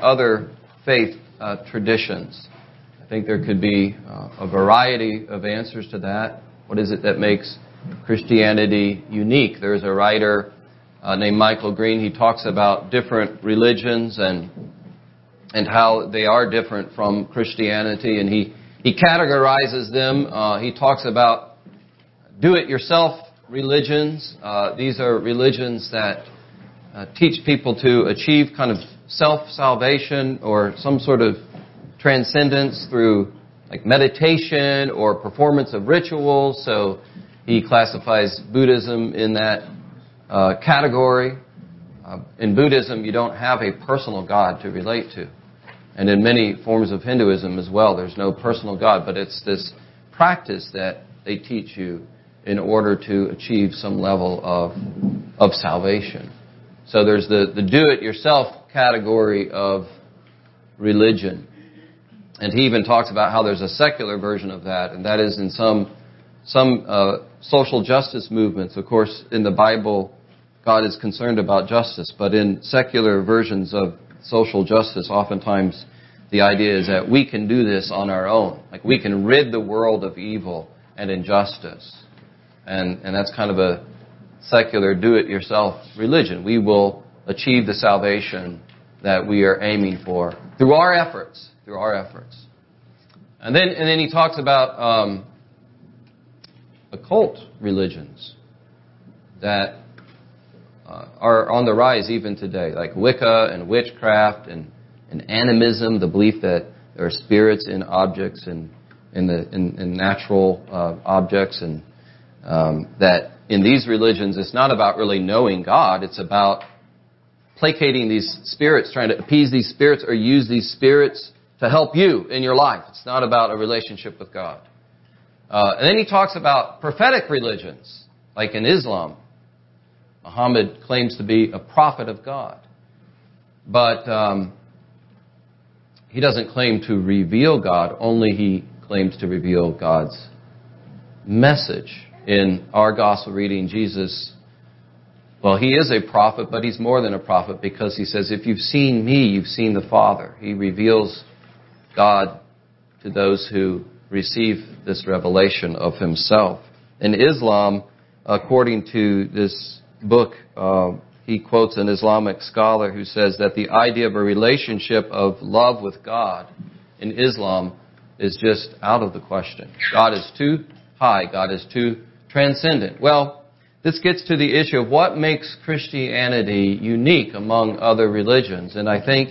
other faith uh, traditions? I think there could be uh, a variety of answers to that. What is it that makes Christianity unique? There's a writer uh, named Michael Green. He talks about different religions and and how they are different from Christianity, and he he categorizes them. Uh, he talks about do-it-yourself religions. Uh, these are religions that uh, teach people to achieve kind of self-salvation or some sort of transcendence through like meditation or performance of rituals. So he classifies Buddhism in that uh, category. Uh, in Buddhism, you don't have a personal God to relate to. And in many forms of Hinduism as well, there's no personal God, but it's this practice that they teach you in order to achieve some level of, of salvation. So there's the, the do it yourself category of religion. And he even talks about how there's a secular version of that, and that is in some, some uh, social justice movements. Of course, in the Bible, God is concerned about justice, but in secular versions of social justice, oftentimes the idea is that we can do this on our own. Like we can rid the world of evil and injustice. And, and that's kind of a secular do it yourself religion. We will achieve the salvation that we are aiming for through our efforts. Through our efforts. And then, and then he talks about um, occult religions that uh, are on the rise even today, like Wicca and witchcraft and, and animism, the belief that there are spirits in objects and in the in, in natural uh, objects, and um, that in these religions it's not about really knowing God; it's about placating these spirits, trying to appease these spirits, or use these spirits to help you in your life. It's not about a relationship with God. Uh, and then he talks about prophetic religions, like in Islam. Muhammad claims to be a prophet of God. But um, he doesn't claim to reveal God, only he claims to reveal God's message. In our gospel reading, Jesus, well, he is a prophet, but he's more than a prophet because he says, If you've seen me, you've seen the Father. He reveals God to those who receive this revelation of himself. In Islam, according to this book, uh, he quotes an Islamic scholar who says that the idea of a relationship of love with God in Islam is just out of the question. God is too high. God is too transcendent. Well, this gets to the issue of what makes Christianity unique among other religions. And I think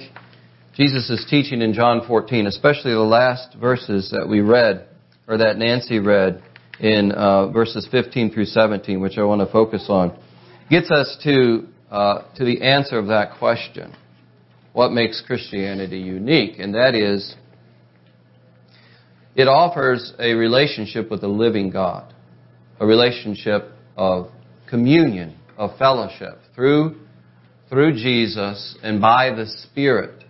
Jesus teaching in John 14, especially the last verses that we read, or that Nancy read in uh, verses 15 through 17, which I want to focus on gets us to, uh, to the answer of that question. What makes Christianity unique? And that is, it offers a relationship with a living God, a relationship of communion, of fellowship through, through Jesus and by the Spirit.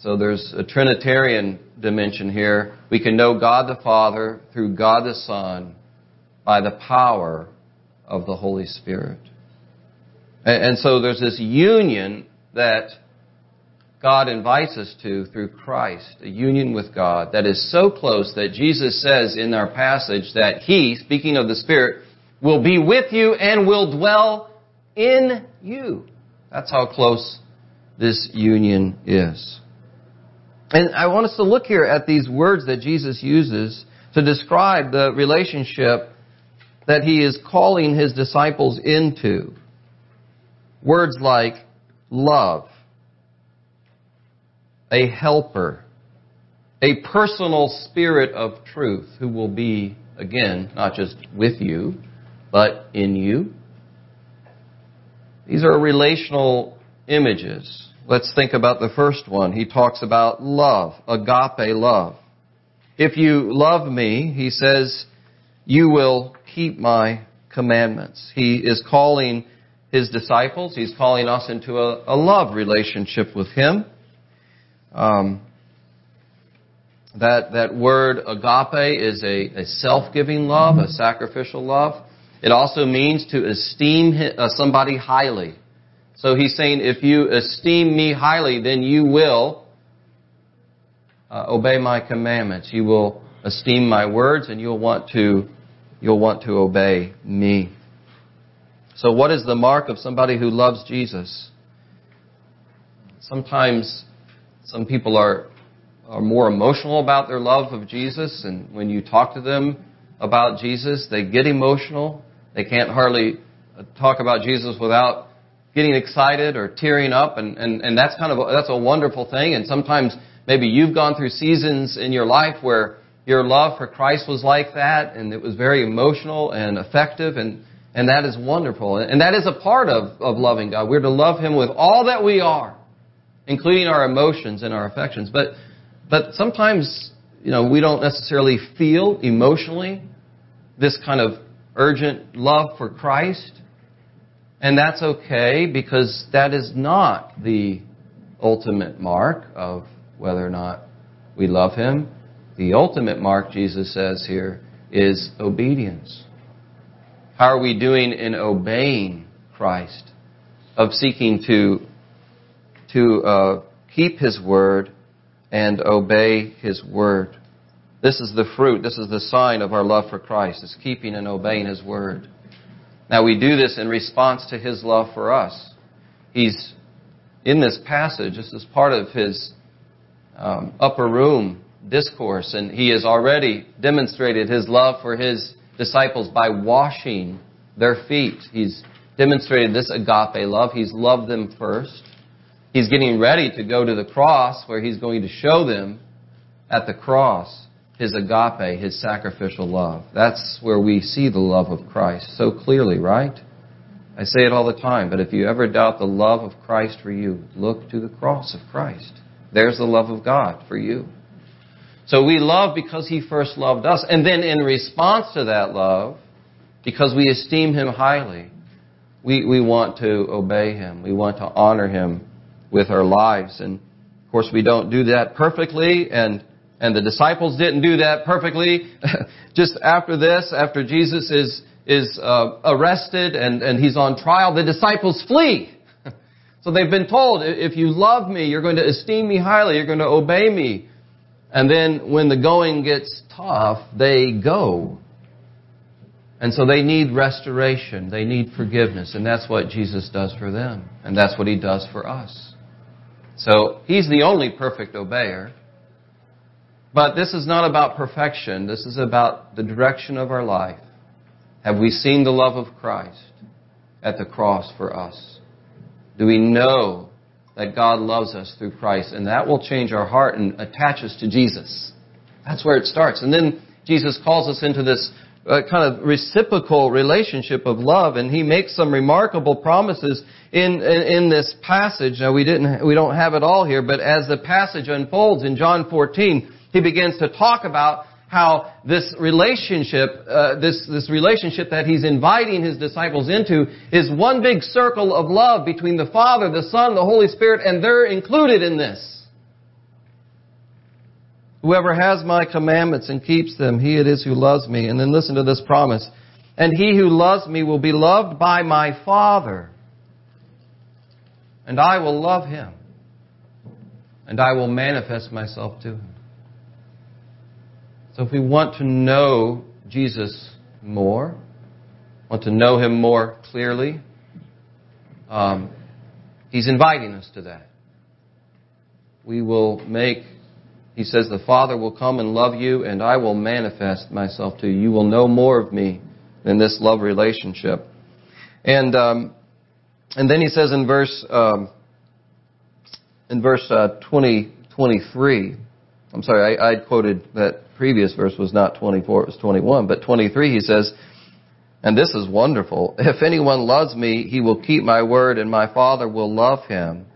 So there's a Trinitarian dimension here. We can know God the Father through God the Son by the power of the Holy Spirit. And so there's this union that God invites us to through Christ, a union with God that is so close that Jesus says in our passage that He, speaking of the Spirit, will be with you and will dwell in you. That's how close this union is. And I want us to look here at these words that Jesus uses to describe the relationship that he is calling his disciples into. Words like love, a helper, a personal spirit of truth who will be, again, not just with you, but in you. These are relational images. Let's think about the first one. He talks about love, agape love. If you love me, he says, you will keep my commandments. He is calling his disciples, he's calling us into a, a love relationship with him. Um, that, that word agape is a, a self-giving love, a sacrificial love. It also means to esteem uh, somebody highly, So he's saying, if you esteem me highly, then you will uh, obey my commandments. You will esteem my words, and you'll want to you'll want to obey me. So, what is the mark of somebody who loves Jesus? Sometimes some people are are more emotional about their love of Jesus, and when you talk to them about Jesus, they get emotional. They can't hardly uh, talk about Jesus without getting excited or tearing up, and, and, and that's kind of a, that's a wonderful thing. And sometimes maybe you've gone through seasons in your life where your love for Christ was like that, and it was very emotional and effective, and and that is wonderful. And that is a part of, of loving God. We're to love Him with all that we are, including our emotions and our affections. But but sometimes, you know, we don't necessarily feel emotionally this kind of urgent love for Christ. And that's okay because that is not the ultimate mark of whether or not we love Him. The ultimate mark, Jesus says here, is obedience. How are we doing in obeying Christ? Of seeking to, to uh, keep His word and obey His word. This is the fruit, this is the sign of our love for Christ, is keeping and obeying His word. Now we do this in response to His love for us. He's in this passage, this is part of His um, upper room discourse, and He has already demonstrated His love for His disciples by washing their feet. He's demonstrated this agape love. He's loved them first. He's getting ready to go to the cross where he's going to show them at the cross his agape, his sacrificial love. That's where we see the love of Christ so clearly, right? I say it all the time, but if you ever doubt the love of Christ for you, look to the cross of Christ. There's the love of God for you. So we love because he first loved us. And then in response to that love, because we esteem him highly, we, we want to obey him. We want to honor him with our lives. And of course, we don't do that perfectly, and and the disciples didn't do that perfectly. Just after this, after Jesus is is uh, arrested and and he's on trial, the disciples flee. so they've been told, if you love me, you're going to esteem me highly, you're going to obey me. And then when the going gets tough, they go. And so they need restoration. They need forgiveness. And that's what Jesus does for them. And that's what He does for us. So he's the only perfect obeyer. But this is not about perfection. This is about the direction of our life. Have we seen the love of Christ at the cross for us? Do we know that God loves us through Christ? And that will change our heart and attach us to Jesus. That's where it starts. And then Jesus calls us into this uh, kind of reciprocal relationship of love, and he makes some remarkable promises in, in, in this passage. Now we didn't, we don't have it all here, but as the passage unfolds in John 14, he begins to talk about how this relationship, uh, this, this relationship that he's inviting his disciples into is one big circle of love between the Father, the Son, the Holy Spirit, and they're included in this. Whoever has my commandments and keeps them, he it is who loves me. And then listen to this promise. And he who loves me will be loved by my Father. And I will love him. And I will manifest myself to him. So if we want to know Jesus more, want to know him more clearly, um, he's inviting us to that. We will make he says, The Father will come and love you, and I will manifest myself to you. You will know more of me in this love relationship. And, um, and then he says in verse, um, in verse uh, 20, 23, I'm sorry, I, I quoted that previous verse was not 24, it was 21, but 23 he says, and this is wonderful. If anyone loves me, he will keep my word, and my Father will love him,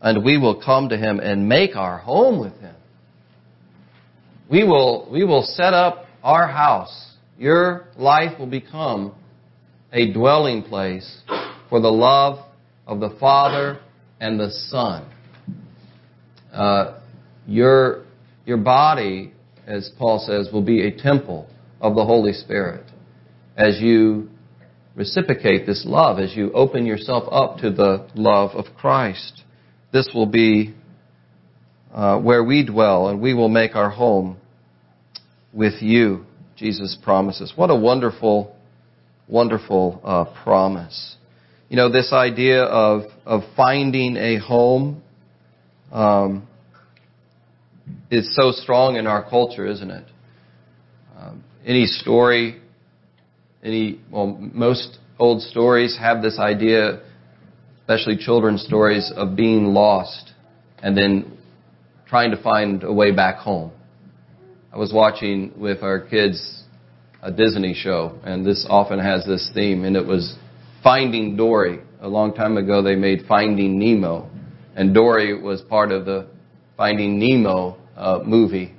and we will come to him and make our home with him we will, we will set up our house. Your life will become a dwelling place for the love of the Father and the Son. Uh, your, your body, as Paul says, will be a temple of the Holy Spirit as you reciprocate this love as you open yourself up to the love of Christ. This will be uh, where we dwell, and we will make our home with you, Jesus promises. What a wonderful, wonderful uh, promise. You know, this idea of, of finding a home um, is so strong in our culture, isn't it? Um, any story, any, well, most old stories have this idea, especially children's stories, of being lost and then trying to find a way back home. I was watching with our kids a Disney show, and this often has this theme, and it was Finding Dory. A long time ago, they made Finding Nemo, and Dory was part of the Finding Nemo uh, movie.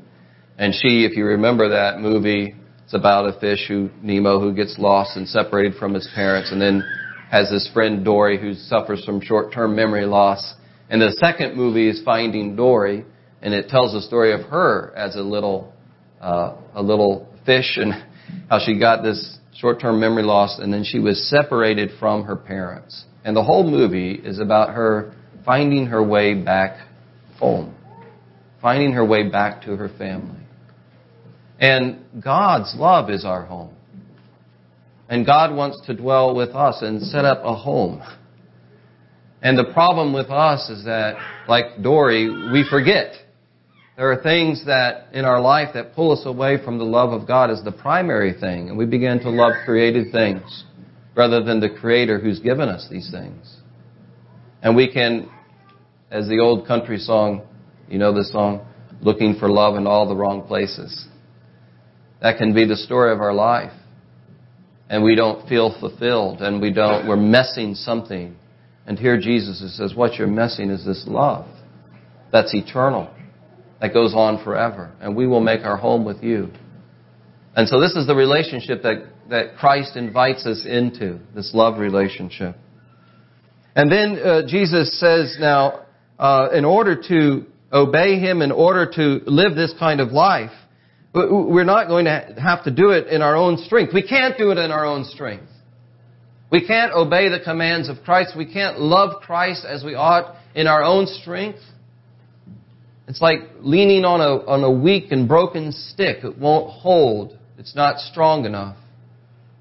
And she, if you remember that movie, it's about a fish who, Nemo, who gets lost and separated from his parents and then has his friend Dory who suffers from short-term memory loss. And the second movie is Finding Dory, and it tells the story of her as a little, uh, a little fish and how she got this short-term memory loss and then she was separated from her parents. And the whole movie is about her finding her way back home, finding her way back to her family. And God's love is our home. And God wants to dwell with us and set up a home. And the problem with us is that, like Dory, we forget. There are things that in our life that pull us away from the love of God as the primary thing, and we begin to love created things rather than the Creator who's given us these things. And we can, as the old country song, you know the song, looking for love in all the wrong places. That can be the story of our life. And we don't feel fulfilled and we don't, we're messing something. And here Jesus says, what you're messing is this love. That's eternal. That goes on forever. And we will make our home with you. And so this is the relationship that, that Christ invites us into, this love relationship. And then uh, Jesus says now, uh, in order to obey Him, in order to live this kind of life, we're not going to have to do it in our own strength. We can't do it in our own strength. We can't obey the commands of Christ. We can't love Christ as we ought in our own strength. It's like leaning on a, on a weak and broken stick. It won't hold. It's not strong enough.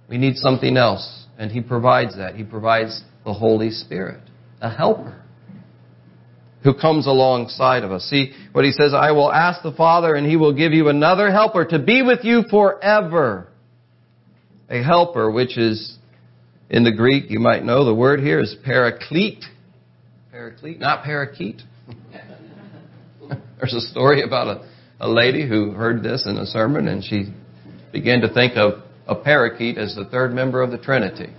We need something else. And He provides that. He provides the Holy Spirit, a helper who comes alongside of us. See what he says, I will ask the Father and he will give you another helper to be with you forever. A helper, which is in the Greek, you might know the word here is paraclete. Paraclete, not parakeet. There's a story about a, a lady who heard this in a sermon and she began to think of a parakeet as the third member of the Trinity.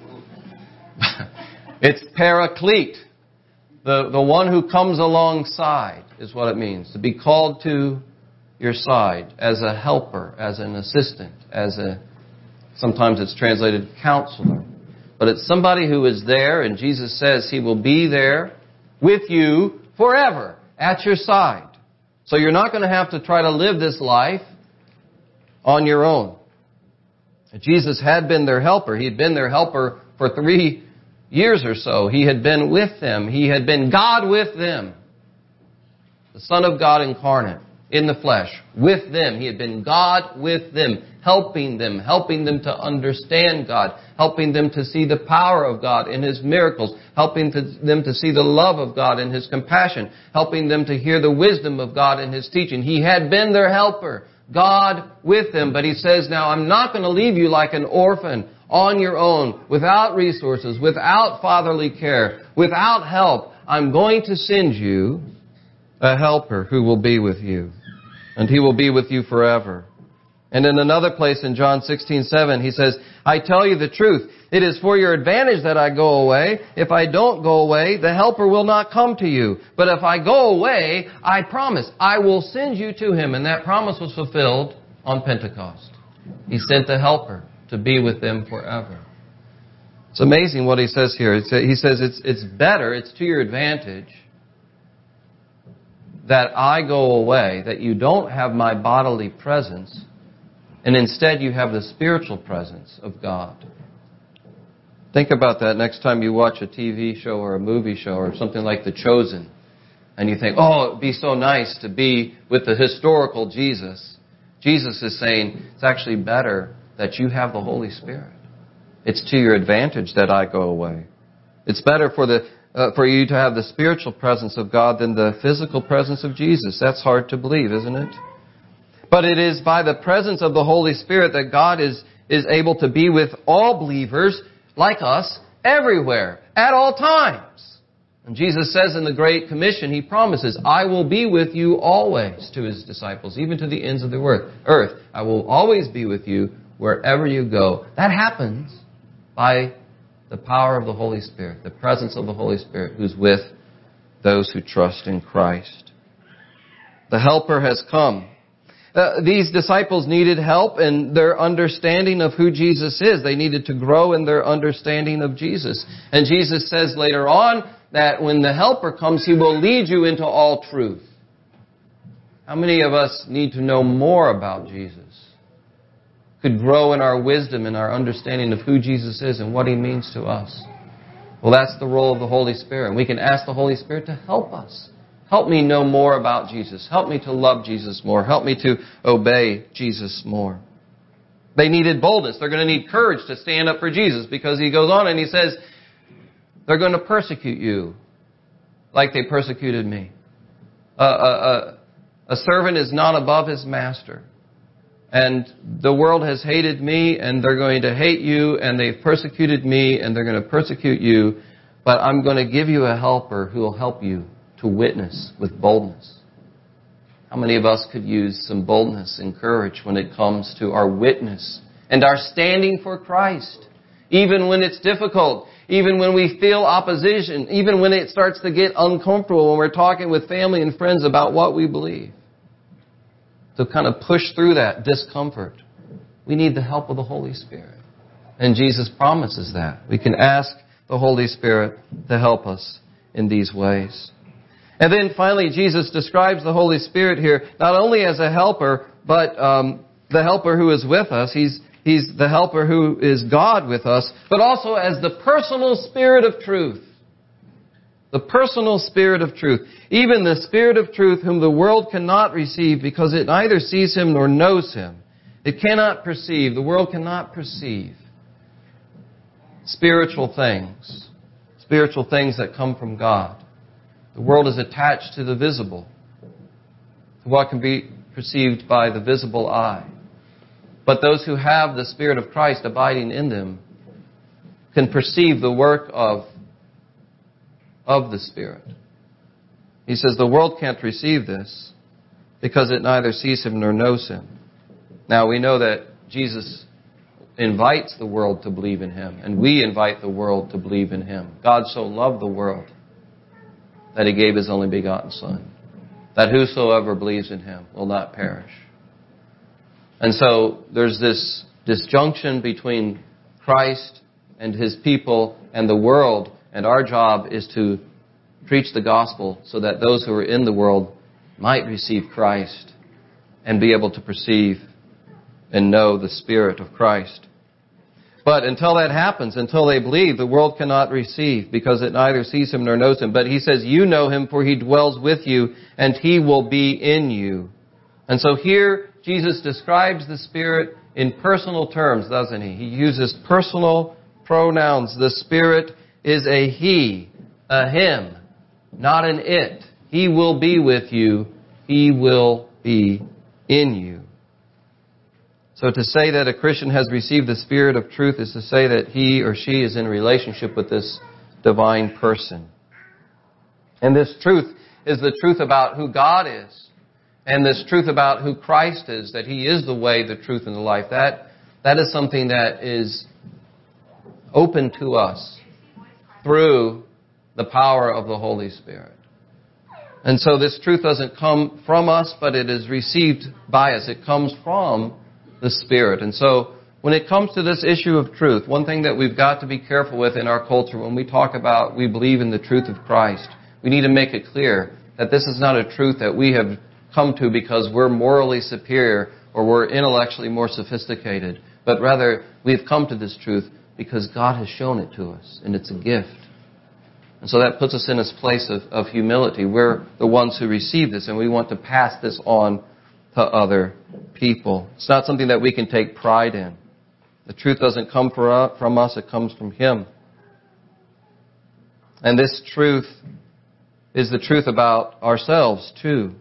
it's paraclete. The, the one who comes alongside is what it means. To be called to your side as a helper, as an assistant, as a, sometimes it's translated counselor. But it's somebody who is there, and Jesus says he will be there with you forever at your side. So you're not going to have to try to live this life on your own. Jesus had been their helper. He had been their helper for three years or so, he had been with them. He had been God with them. The Son of God incarnate in the flesh with them. He had been God with them, helping them, helping them to understand God, helping them to see the power of God in His miracles, helping to, them to see the love of God in His compassion, helping them to hear the wisdom of God in His teaching. He had been their helper, God with them, but He says, now I'm not going to leave you like an orphan on your own, without resources, without fatherly care, without help, I'm going to send you a helper who will be with you. And he will be with you forever. And in another place in John 16, 7, he says, I tell you the truth. It is for your advantage that I go away. If I don't go away, the helper will not come to you. But if I go away, I promise, I will send you to him. And that promise was fulfilled on Pentecost. He sent the helper to be with them forever. It's amazing what he says here. he says it's, it's better, it's to your advantage that I go away, that you don't have my bodily presence, and instead you have the spiritual presence of God. Think about that next time you watch a TV show or a movie show or something like The Chosen. And you think, oh, it'd be so nice to be with the historical Jesus. Jesus is saying, it's actually better that you have the Holy Spirit. It's to your advantage that I go away. It's better for the uh, for you to have the spiritual presence of God than the physical presence of Jesus. That's hard to believe, isn't it? But it is by the presence of the Holy Spirit that God is is able to be with all believers like us everywhere at all times. And Jesus says in the Great Commission, He promises, I will be with you always to His disciples, even to the ends of the earth. I will always be with you wherever you go. That happens by the power of the Holy Spirit, the presence of the Holy Spirit who's with those who trust in Christ. The Helper has come. Uh, these disciples needed help in their understanding of who Jesus is. They needed to grow in their understanding of Jesus. And Jesus says later on that when the Helper comes, He will lead you into all truth. How many of us need to know more about Jesus? could grow in our wisdom and our understanding of who Jesus is and what He means to us. Well, that's the role of the Holy Spirit. And we can ask the Holy Spirit to help us. Help me know more about Jesus. Help me to love Jesus more. Help me to obey Jesus more. They needed boldness. They're going to need courage to stand up for Jesus because he goes on and he says, they're going to persecute you like they persecuted me. a, a, a servant is not above his master and the world has hated me and they're going to hate you and they've persecuted me and they're going to persecute you, but I'm going to give you a helper who will help you to witness with boldness. How many of us could use some boldness and courage when it comes to our witness and our standing for Christ? Even when it's difficult, even when we feel opposition, even when it starts to get uncomfortable when we're talking with family and friends about what we believe to kind of push through that discomfort, we need the help of the Holy Spirit. And Jesus promises that. We can ask the Holy Spirit to help us in these ways. And then finally, Jesus describes the Holy Spirit here not only as a helper, but um, the helper who is with us. He's, he's the helper who is God with us, but also as the personal Spirit of truth. The personal Spirit of truth. Even the Spirit of truth whom the world cannot receive because it neither sees him nor knows him. It cannot perceive. The world cannot perceive spiritual things. Spiritual things that come from God. The world is attached to the visible. To what can be perceived by the visible eye. But those who have the Spirit of Christ abiding in them can perceive the work of of the Spirit. He says the world can't receive this because it neither sees him nor knows him. Now we know that Jesus invites the world to believe in him, and we invite the world to believe in him. God so loved the world that he gave his only begotten Son, that whosoever believes in him will not perish. And so there's this disjunction between Christ and his people and the world and our job is to preach the gospel so that those who are in the world might receive Christ and be able to perceive and know the Spirit of Christ. But until that happens, until they believe, the world cannot receive because it neither sees him nor knows him. But he says, You know him for he dwells with you and he will be in you. And so here, Jesus describes the Spirit in personal terms, doesn't he? He uses personal pronouns. The Spirit is a he, a him, not an it. He will be with you. He will be in you. So to say that a Christian has received the Spirit of truth is to say that he or she is in relationship with this divine person. And this truth is the truth about who God is. And this truth about who Christ is, that He is the way, the truth, and the life. That, that is something that is open to us through the power of the Holy Spirit. And so this truth doesn't come from us, but it is received by us. It comes from the Spirit. And so when it comes to this issue of truth, one thing that we've got to be careful with in our culture when we talk about we believe in the truth of Christ, we need to make it clear that this is not a truth that we have come to because we're morally superior or we're intellectually more sophisticated, but rather we've come to this truth because God has shown it to us, and it's a gift. And so that puts us in this place of, of humility. We're the ones who receive this, and we want to pass this on to other people. It's not something that we can take pride in. The truth doesn't come uh, from us, it comes from Him. And this truth is the truth about ourselves, too.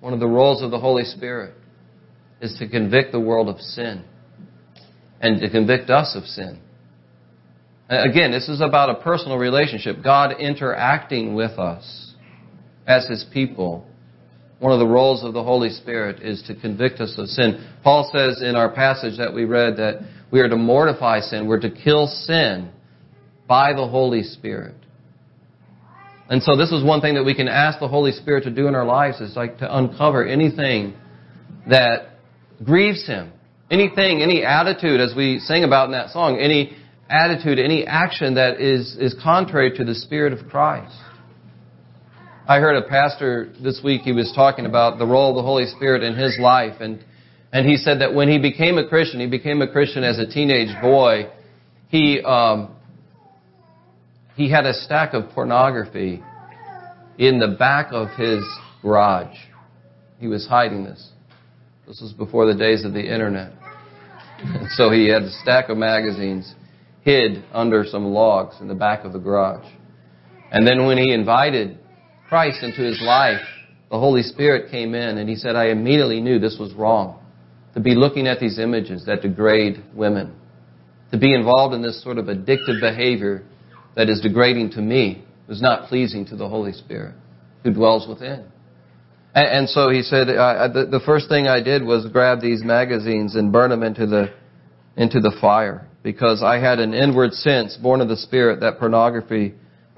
One of the roles of the Holy Spirit is to convict the world of sin and to convict us of sin. Again, this is about a personal relationship. God interacting with us as His people. One of the roles of the Holy Spirit is to convict us of sin. Paul says in our passage that we read that we are to mortify sin. We're to kill sin by the Holy Spirit. And so this is one thing that we can ask the Holy Spirit to do in our lives is like to uncover anything that grieves Him. Anything, any attitude, as we sing about in that song, any attitude, any action that is, is contrary to the Spirit of Christ. I heard a pastor this week, he was talking about the role of the Holy Spirit in his life, and, and he said that when he became a Christian, he became a Christian as a teenage boy, he, um, he had a stack of pornography in the back of his garage. He was hiding this. This was before the days of the internet. so he had a stack of magazines hid under some logs in the back of the garage. And then when he invited Christ into his life, the Holy Spirit came in and he said, I immediately knew this was wrong. To be looking at these images that degrade women. To be involved in this sort of addictive behavior that is degrading to me was not pleasing to the Holy Spirit who dwells within. And, so he said, the, the first thing I did was grab these magazines and burn them into the, into the fire because I had an inward sense, born of the Spirit, that pornography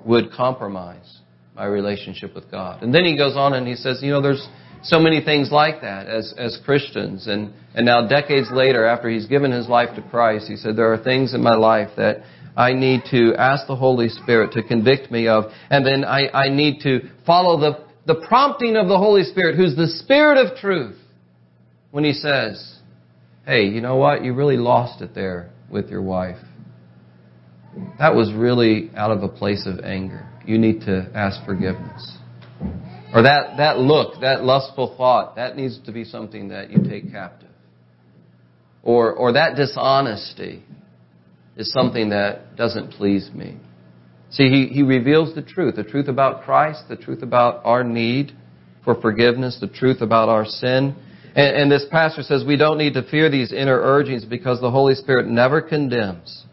would compromise my relationship with God. And then he goes on and he says, you know, there's so many things like that as, as Christians. And, and now decades later, after he's given his life to Christ, he said, there are things in my life that I need to ask the Holy Spirit to convict me of. And then I, I need to follow the, the prompting of the Holy Spirit, who's the Spirit of truth, when he says, hey, you know what? You really lost it there with your wife. That was really out of a place of anger. You need to ask forgiveness. Or that, that look, that lustful thought, that needs to be something that you take captive. Or, or that dishonesty is something that doesn't please me. See, he, he reveals the truth, the truth about Christ, the truth about our need for forgiveness, the truth about our sin. And, and this pastor says we don't need to fear these inner urgings because the Holy Spirit never condemns,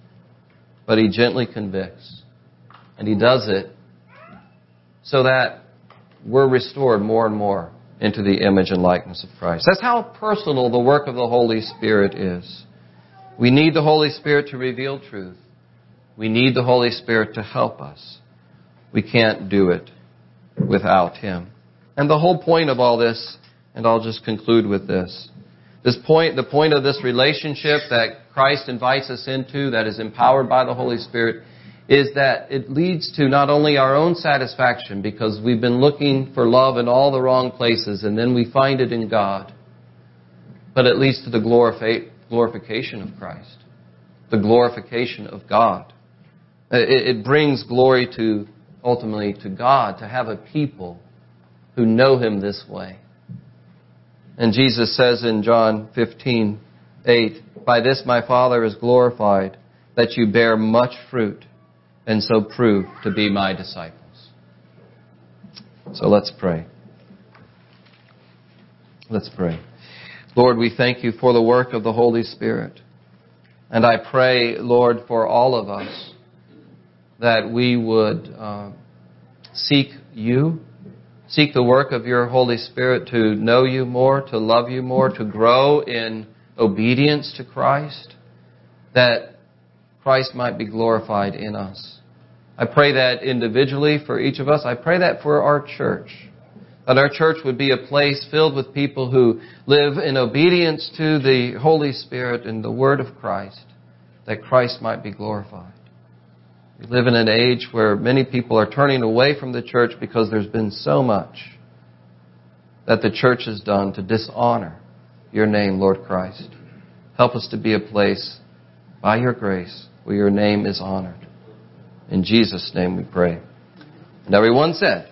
but he gently convicts. And he does it so that we're restored more and more into the image and likeness of Christ. That's how personal the work of the Holy Spirit is. We need the Holy Spirit to reveal truth. We need the Holy Spirit to help us. We can't do it without Him. And the whole point of all this, and I'll just conclude with this. This point, the point of this relationship that Christ invites us into, that is empowered by the Holy Spirit, is that it leads to not only our own satisfaction, because we've been looking for love in all the wrong places, and then we find it in God, but it leads to the glorification of Christ, the glorification of God. It, brings glory to, ultimately, to God to have a people who know Him this way. And Jesus says in John 15, 8, By this my Father is glorified, that you bear much fruit, and so prove to be my disciples. So let's pray. Let's pray. Lord, we thank you for the work of the Holy Spirit. And I pray, Lord, for all of us that we would uh, seek you, seek the work of your Holy Spirit to know you more, to love you more, to grow in obedience to Christ, that Christ might be glorified in us. I pray that individually for each of us. I pray that for our church. That our church would be a place filled with people who live in obedience to the Holy Spirit and the Word of Christ, that Christ might be glorified. We live in an age where many people are turning away from the church because there's been so much that the church has done to dishonor your name, Lord Christ. Help us to be a place, by your grace, where your name is honored. In Jesus' name we pray. And everyone said,